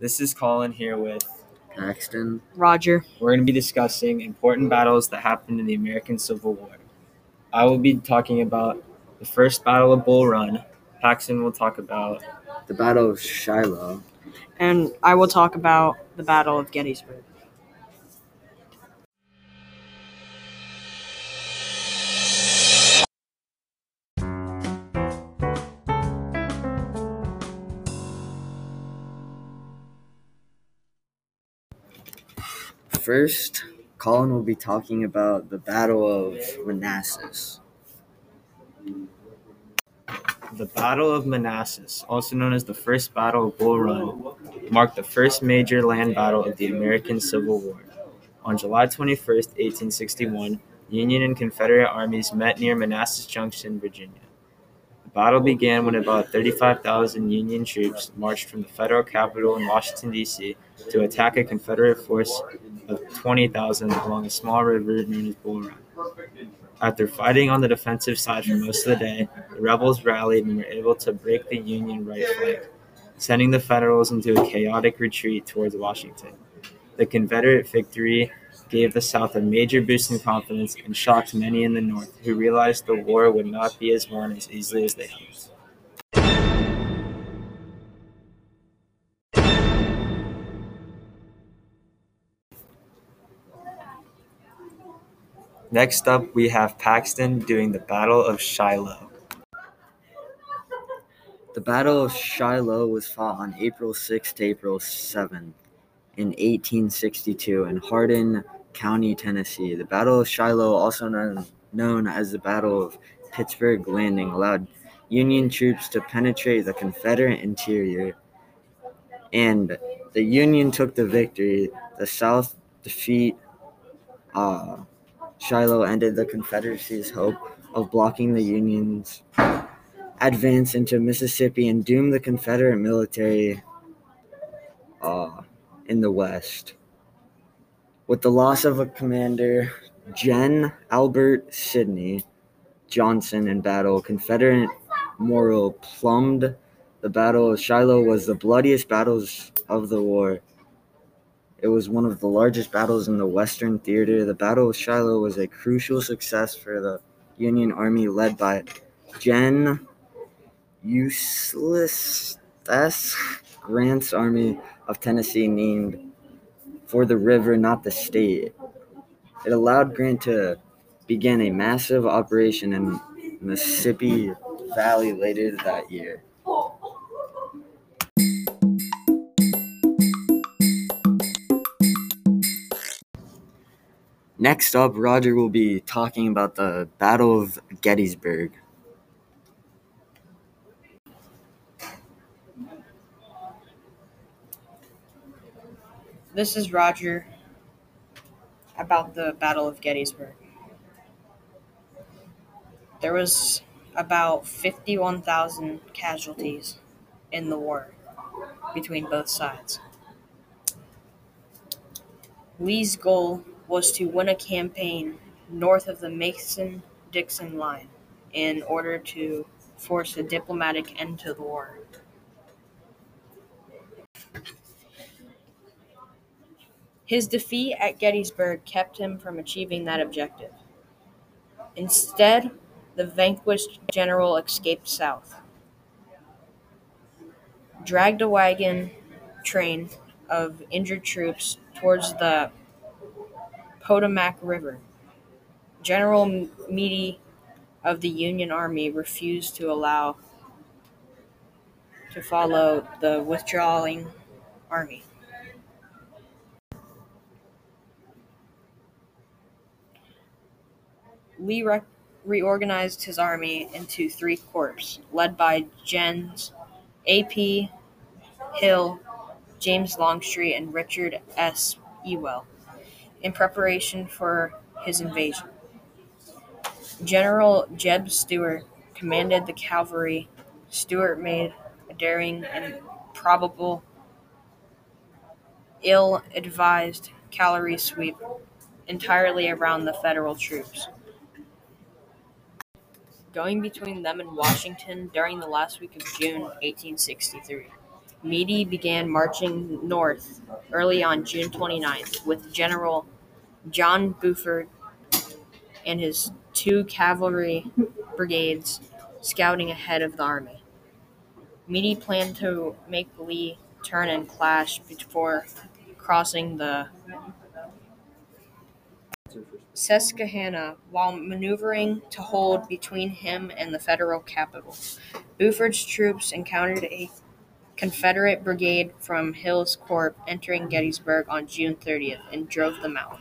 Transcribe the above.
This is Colin here with. Paxton. Roger. We're going to be discussing important battles that happened in the American Civil War. I will be talking about the first Battle of Bull Run. Paxton will talk about The Battle of Shiloh. And I will talk about the Battle of Gettysburg. First, Colin will be talking about the Battle of Manassas. the Battle of Manassas, also known as the First Battle of Bull Run, marked the first major land battle of the American Civil War. On July 21, 1861, Union and Confederate armies met near Manassas Junction, Virginia. The battle began when about 35,000 Union troops marched from the federal capital in Washington, D.C., to attack a Confederate force of 20,000 along a small river known as Bull Run. After fighting on the defensive side for most of the day, the rebels rallied and were able to break the Union right flank, sending the Federals into a chaotic retreat towards Washington. The Confederate victory gave the South a major boost in confidence and shocked many in the North who realized the war would not be as won as easily as they hoped. Next up, we have Paxton doing the Battle of Shiloh. The Battle of Shiloh was fought on April 6th to April 7 in 1862 in Hardin County, Tennessee. The Battle of Shiloh, also known, known as the Battle of Pittsburg Landing, allowed Union troops to penetrate the Confederate interior, and the Union took the victory. The South defeat uh, Shiloh ended the Confederacy's hope of blocking the Union's advance into Mississippi and doomed the Confederate military uh, in the West. With the loss of a commander, Gen Albert Sidney Johnston in battle, Confederate morale plumbed. The Battle of Shiloh was the bloodiest battles of the war. It was one of the largest battles in the Western theater. The Battle of Shiloh was a crucial success for the Union Army led by Gen Ulysses S. Grant's Army of Tennessee, named for the river, not the state. It allowed Grant to begin a massive operation in Mississippi Valley later that year. Next up, Roger will be talking about the Battle of Gettysburg. This is Roger about the Battle of Gettysburg. There was about 51,000 casualties in the war between both sides. Lee's goal was to win a campaign north of the Mason Dixon line in order to force a diplomatic end to the war. His defeat at Gettysburg kept him from achieving that objective. Instead, the vanquished general escaped south, dragged a wagon train of injured troops towards the Potomac River. General Meade of the Union Army refused to allow to follow the withdrawing army. Lee re- reorganized his army into three corps, led by Gens A.P. Hill, James Longstreet, and Richard S. Ewell, in preparation for his invasion. General Jeb Stuart commanded the cavalry. Stuart made a daring and probable ill advised cavalry sweep entirely around the Federal troops going between them and Washington during the last week of June 1863. Meade began marching north early on June 29th with General John Buford and his two cavalry brigades scouting ahead of the army. Meade planned to make Lee turn and clash before crossing the Susquehanna while maneuvering to hold between him and the Federal capital. Buford's troops encountered a Confederate brigade from Hill's Corps entering Gettysburg on June 30th and drove them out.